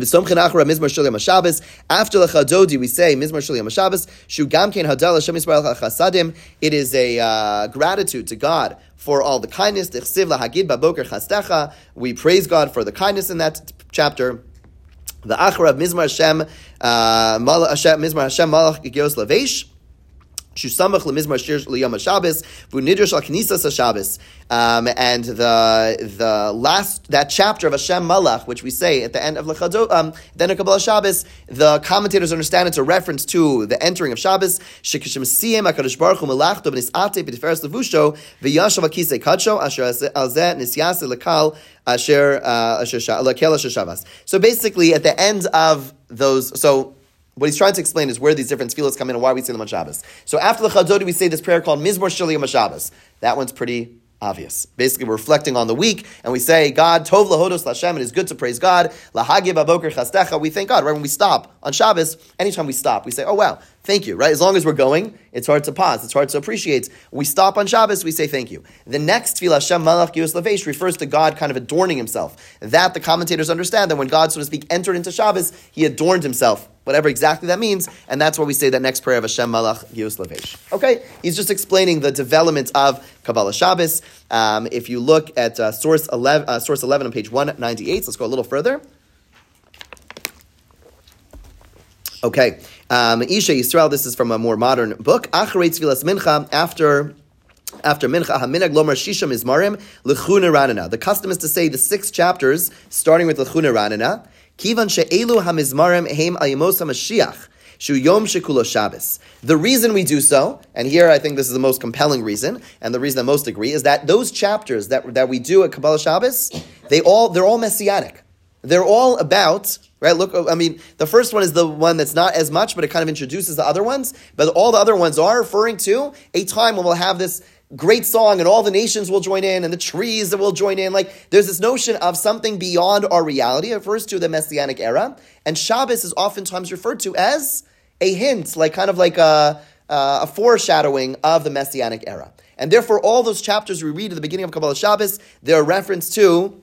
V'somchen achra mizmar. After the Chadodi, we say mizmar shel yom HaShabbos. Shu hadal Hashem Yisrael chasadim. It is a uh, gratitude to God for all the kindness. Tichsiv lahagid baboker chastecha. We praise God for the kindness in that chapter. The achra of mizmar Hashem, uh, mizmar Hashem malach gios lavesh. Shusamach lemizmar shir liyom Shabbos, v'nidrash al knisas Shabbos, um, and the the last that chapter of Hashem Malach, which we say at the end of Lechado, um, then of Kabbalah Shabbos, the commentators understand it's a reference to the entering of Shabbos. Shekishim siyem Hakadosh Baruch Hu melachto b'nisate b'tiferes levusho v'yashav akisei kadsho asher alzeh nisyase lekal asher uh, asher sha- asher shavas. So basically, at the end of those, so. What he's trying to explain is where these different tefillahs come in and why we say them on Shabbos. So after the Chadodi, we say this prayer called Mizmor Shili Yom Shabbos. That one's pretty obvious. Basically, we're reflecting on the week, and we say, God, Tov lahodos Lashem, it is good to praise God. Lahagib aboker chastecha, we thank God. Right when we stop on Shabbos, anytime we stop, we say, oh wow, thank you. Right, as long as we're going, it's hard to pause, it's hard to appreciate. We stop on Shabbos, we say thank you. The next tefillah, Hashem Malach Gius Lavesh, refers to God kind of adorning Himself. That the commentators understand that when God, so to speak, entered into Shabbos, He adorned Himself whatever exactly that means, and that's why we say that next prayer of Hashem Malach Gius Lavesh. Okay, he's just explaining the development of Kabbalah Shabbos. Um, if you look at uh, source eleven, uh, source eleven on page one ninety eight, so let's go a little further. Okay, um, Isha Yisrael. This is from a more modern book. Acharei Mincha after. After Mincha, Haminag Lomar Shisha Mizmarim, Lechuna Ranana. The custom is to say the six chapters, starting with Lechuna Ranana. Kivan she'elu hamizmarim heim ayimos HaMashiach. Shu Yom Shekulo Shabbos. The reason we do so, and here I think this is the most compelling reason, and the reason that most agree, is that those chapters that, that we do at Kabbalah Shabbos, they all they're all messianic. They're all about right. Look, I mean, the first one is the one that's not as much, but it kind of introduces the other ones. But all the other ones are referring to a time when we'll have this great song and all the nations will join in and the trees that will join in. Like there's this notion of something beyond our reality. It refers to the messianic era, and Shabbos is oftentimes referred to as a hint, like kind of like a, a foreshadowing of the messianic era. And therefore, all those chapters we read at the beginning of Kabbalah Shabbos, they're a reference to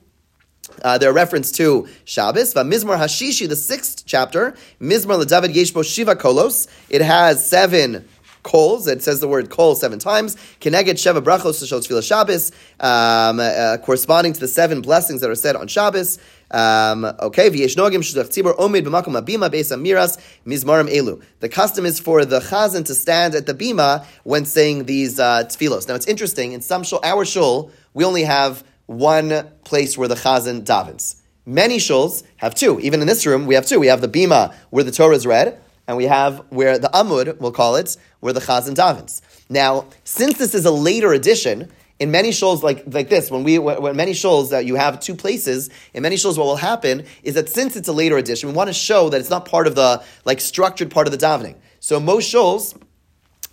Uh, they're a reference to Shabbos. Mizmor Hashishi, the sixth chapter, Mizmor LeDavid Yeshbo Shiva Kolos. It has seven kols. It says the word kol seven times. Keneged Sheva Brachos Shel Tefillah Shabbos, um, uh, corresponding to the seven blessings that are said on Shabbos. Um, okay, v'yeshnogim shulach tzibur omid b'makom abima beis amiras mizmarim elu. The custom is for the chazan to stand at the bima when saying these uh, tefillos. Now it's interesting. In some shul, our shul, we only have one place where the chazan davens. Many shuls have two. Even in this room, we have two. We have the bima where the Torah is read, and we have where the amud, we'll call it, where the chazan davens. Now, since this is a later addition, in many shuls like, like this, when we when many shuls that you have two places, in many shuls what will happen is that since it's a later addition, we want to show that it's not part of the like structured part of the davening. So most shuls,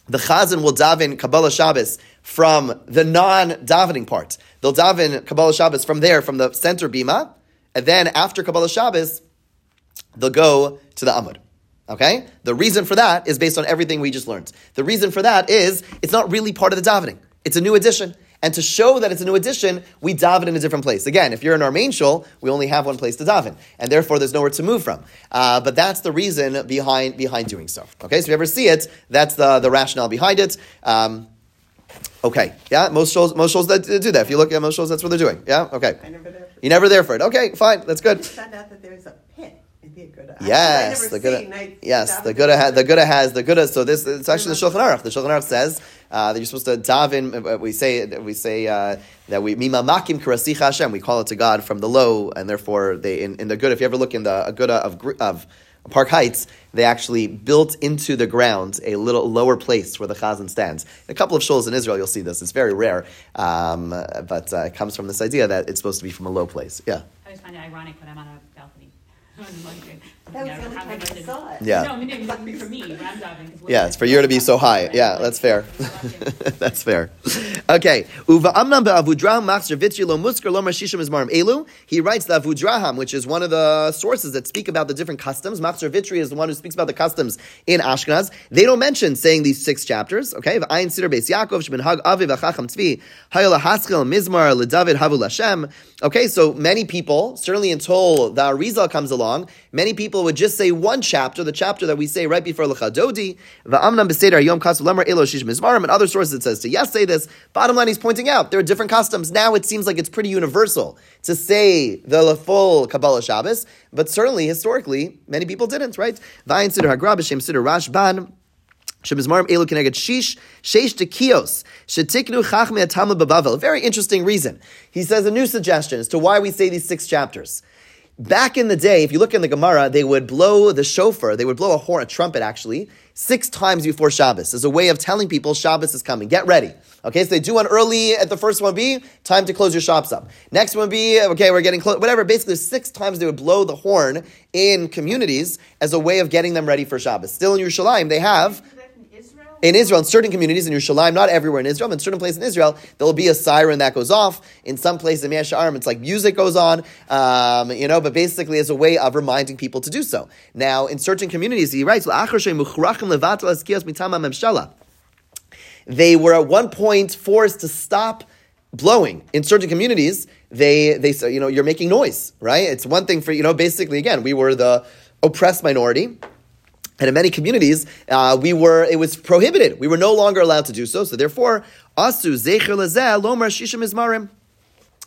the chazan will daven Kabbalah Shabbos from the non-davening part. They'll daven Kabbalah Shabbos from there, from the center bima, and then after Kabbalah Shabbos, they'll go to the Amud. Okay? The reason for that is based on everything we just learned. The reason for that is it's not really part of the davening. It's a new addition. And to show that it's a new addition, we daven in a different place. Again, if you're in our main shul, we only have one place to daven, and therefore there's nowhere to move from. Uh, but that's the reason behind behind doing so. Okay, so if you ever see it, that's the, the rationale behind it. Um, okay, yeah, most shows, most shows that do that. If you look at most shows, that's what they're doing. Yeah, okay. I never there. For You're never there for it. Okay, fine, that's I good. just found out that there's a pit in. Yes, the Agudah. Yes, the. Ha, the Agudah has the Agudah. So this it's actually the Shulchan Aruch. The Shulchan Aruch says uh, that you're supposed to daven. uh, We say we say uh, that we mima makim karasicha Hashem. We call it to God from the low, and therefore they in, in the Agudah. If you ever look in the Agudah of of Park Heights, they actually built into the ground a little lower place where the chazan stands. In a couple of shuls in Israel, you'll see this. It's very rare, um, but uh, it comes from this idea that it's supposed to be from a low place. Yeah. I always find it ironic when I'm on a balcony. I'm wondering, That was know, the only time I saw it. Yeah. No, I mean, it would be for me, when I'm diving. 'cause Yeah, it's for you to be so high. Yeah, that's fair. that's fair. Okay. Uva amnam be'avudraham machzer vitri lo musker lo marshishim izmarim elu. He writes the avudraham, which is one of the sources that speak about the different customs. Machzer vitri is the one who speaks about the customs in Ashkenaz. They don't mention saying these six chapters. Okay. V'ayin siddur beis Yaakov sheben hag avi v'chacham tzvi hayol haskell mizmar ledavid havu lashem. Okay, so many people, certainly until the Arizal comes along, many people would just say one chapter, the chapter that we say right before Lechadodi, Va'amnam b'seder yom kasu lemar elo shish mizmarim, and other sources it says to yes say this. Bottom line, he's pointing out there are different customs. Now it seems like it's pretty universal to say the full Kabbalah Shabbos, but certainly historically many people didn't. Right? Va'yin siddur hagra b'shem siddur Rashban. Shemizmarim shetiknu. Very interesting reason. He says a new suggestion as to why we say these six chapters. Back in the day, if you look in the Gemara, they would blow the shofar, they would blow a horn, a trumpet actually, six times before Shabbos as a way of telling people Shabbos is coming. Get ready. Okay, so they do one early at the first one B, time to close your shops up. Next one be, okay, we're getting close, whatever. Basically, six times they would blow the horn in communities as a way of getting them ready for Shabbos. Still in Yerushalayim, they have in Israel? in certain communities in Yerushalayim, not everywhere in Israel, in certain places in Israel, there will be a siren that goes off. In some places in Mea She'arim, it's like music goes on, um, you know, but basically as a way of reminding people to do so. Now, in certain communities, he writes. They were at one point forced to stop blowing. In certain communities, they they say, you know, you're making noise, right? It's one thing for you know, basically, again, we were the oppressed minority. And in many communities, uh, we were it was prohibited. We were no longer allowed to do so. So therefore, asu zecher lezeh lomar shishim izmarim.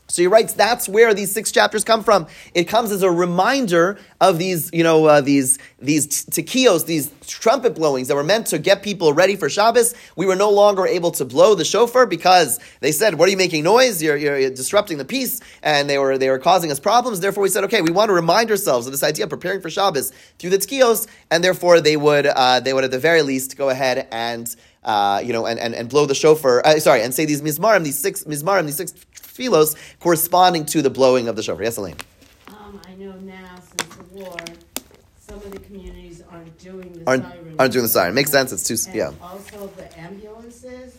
So he writes, that's where these six chapters come from. It comes as a reminder of these, you know, uh, these these tekios, these trumpet blowings that were meant to get people ready for Shabbos. We were no longer able to blow the shofar because they said, "What are you making noise? You're, you're, you're disrupting the peace," and they were they were causing us problems. Therefore, we said, "Okay, we want to remind ourselves of this idea of preparing for Shabbos through the tekios," and therefore they would uh, they would at the very least go ahead and. Uh, you know, and, and, and blow the shofar. Uh, sorry, and say these mizmarim, these six mizmarim, these six philos corresponding to the blowing of the shofar. Yes, Elaine. Um, I know now since the war, some of the communities aren't doing the Aren't- siren. aren't doing the siren. Makes sense. It's too- And yeah. Also, the ambulances,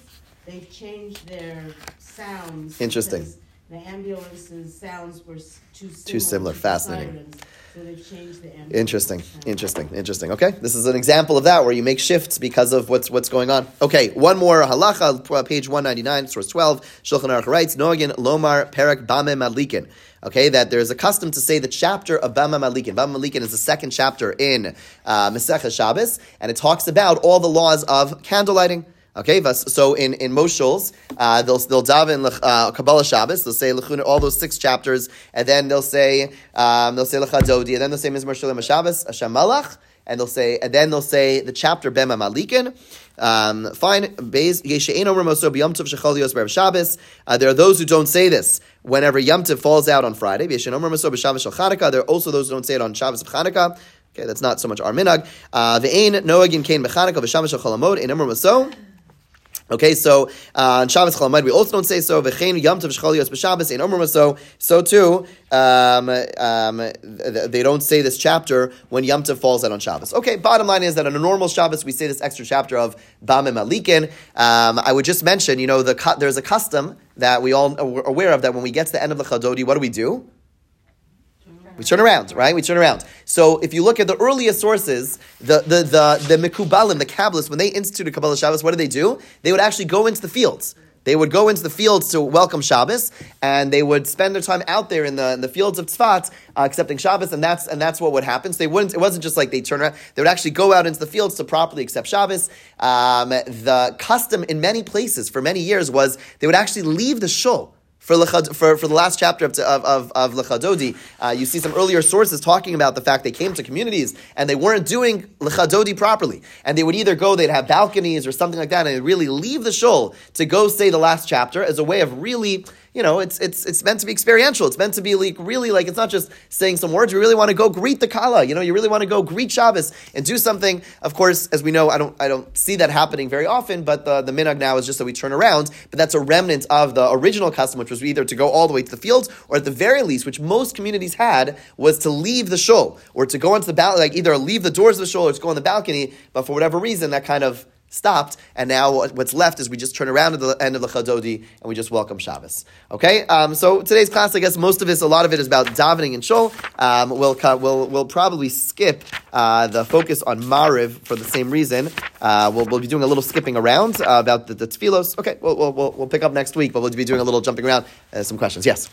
they've changed their sounds. Interesting. The ambulances sounds were s- too similar. Too similar. to the Fascinating. sirens, So they've changed the ambulance. Interesting, sound. interesting, interesting. Okay, this is an example of that where you make shifts because of what's what's going on. Okay, one more halacha, uh, page one ninety nine, source twelve. Shulchan Aruch writes, "Noagin lomar perak bame Malikin. Okay, that there's a custom to say the chapter of Bama Malikin. Bama Malikin is the second chapter in uh, Masechah Shabbos, and it talks about all the laws of candle lighting. Okay, so in in most uh, they'll they'll daven uh, Kabbalah Shabbos. They'll say lechuna all those six chapters, and then they'll say um, they'll say lechadodi, and then they'll say mizmor shalom Shabbos Hashem Malach, and they'll say and then they'll say the chapter Bema Malikin. Um, fine, Beis Yesheino Ramoso B'Yom Tov Shechol Yos Be'erev Shabbos. Uh, there are those who don't say this whenever Yom Tov falls out on Friday. Yesheino Ramoso B'Shabbos Shel. There are also those who don't say it on Shabbos of Chanukah. Okay, that's not so much our minhag. Uh, Ve'ein Noagin Kain B'Chanukah V'Shabbos Shel Cholamod Ein Amar Maso. Okay, so uh, on Shabbos Chol we also don't say so. V'chein Yom Tov B'Shabbos Ein Omer So so too, um, um, they don't say this chapter when Yom Tov falls out on Shabbos. Okay, bottom line is that on a normal Shabbos we say this extra chapter of Bamim Malikin. Um, I would just mention, you know, the there's a custom that we all are aware of that when we get to the end of the Chadodi, what do we do? We turn around, right? We turn around. So if you look at the earliest sources, the the the, the Mikubalim, the Kabbalists, when they instituted Kabbalah Shabbos, what did they do? They would actually go into the fields. They would go into the fields to welcome Shabbos, and they would spend their time out there in the, in the fields of Tzfat, uh, accepting Shabbos, and that's and that's what would happen. So they wouldn't. It wasn't just like they turn around. They would actually go out into the fields to properly accept Shabbos. Um, the custom in many places for many years was they would actually leave the shul for, Lechad, for, for the last chapter of, of, of, of Lechadodi, uh, you see some earlier sources talking about the fact they came to communities and they weren't doing Lechadodi properly. And they would either go, they'd have balconies or something like that, and they'd really leave the shul to go say the last chapter as a way of really, you know, it's, it's, it's meant to be experiential. It's meant to be like, really like, it's not just saying some words. You really want to go greet the Kala. You know, you really want to go greet Shabbos and do something. Of course, as we know, I don't, I don't see that happening very often, but the, the minhag now is just that we turn around. But that's a remnant of the original custom, which was either to go all the way to the fields, or at the very least, which most communities had, was to leave the shul, or to go into the balcony, like either leave the doors of the shul or to go on the balcony, but for whatever reason, that kind of stopped, and now what's left is we just turn around at the end of the Chadodi and we just welcome Shabbos. Okay, um, so today's class, I guess most of this, a lot of it is about davening and shul. Um, we'll, we'll, we'll probably skip uh, the focus on Mariv for the same reason. Uh, we'll, we'll be doing a little skipping around uh, about the, the tefillos. Okay, we'll, we'll, we'll, pick up next week, but we'll be doing a little jumping around. Uh, some questions, yes.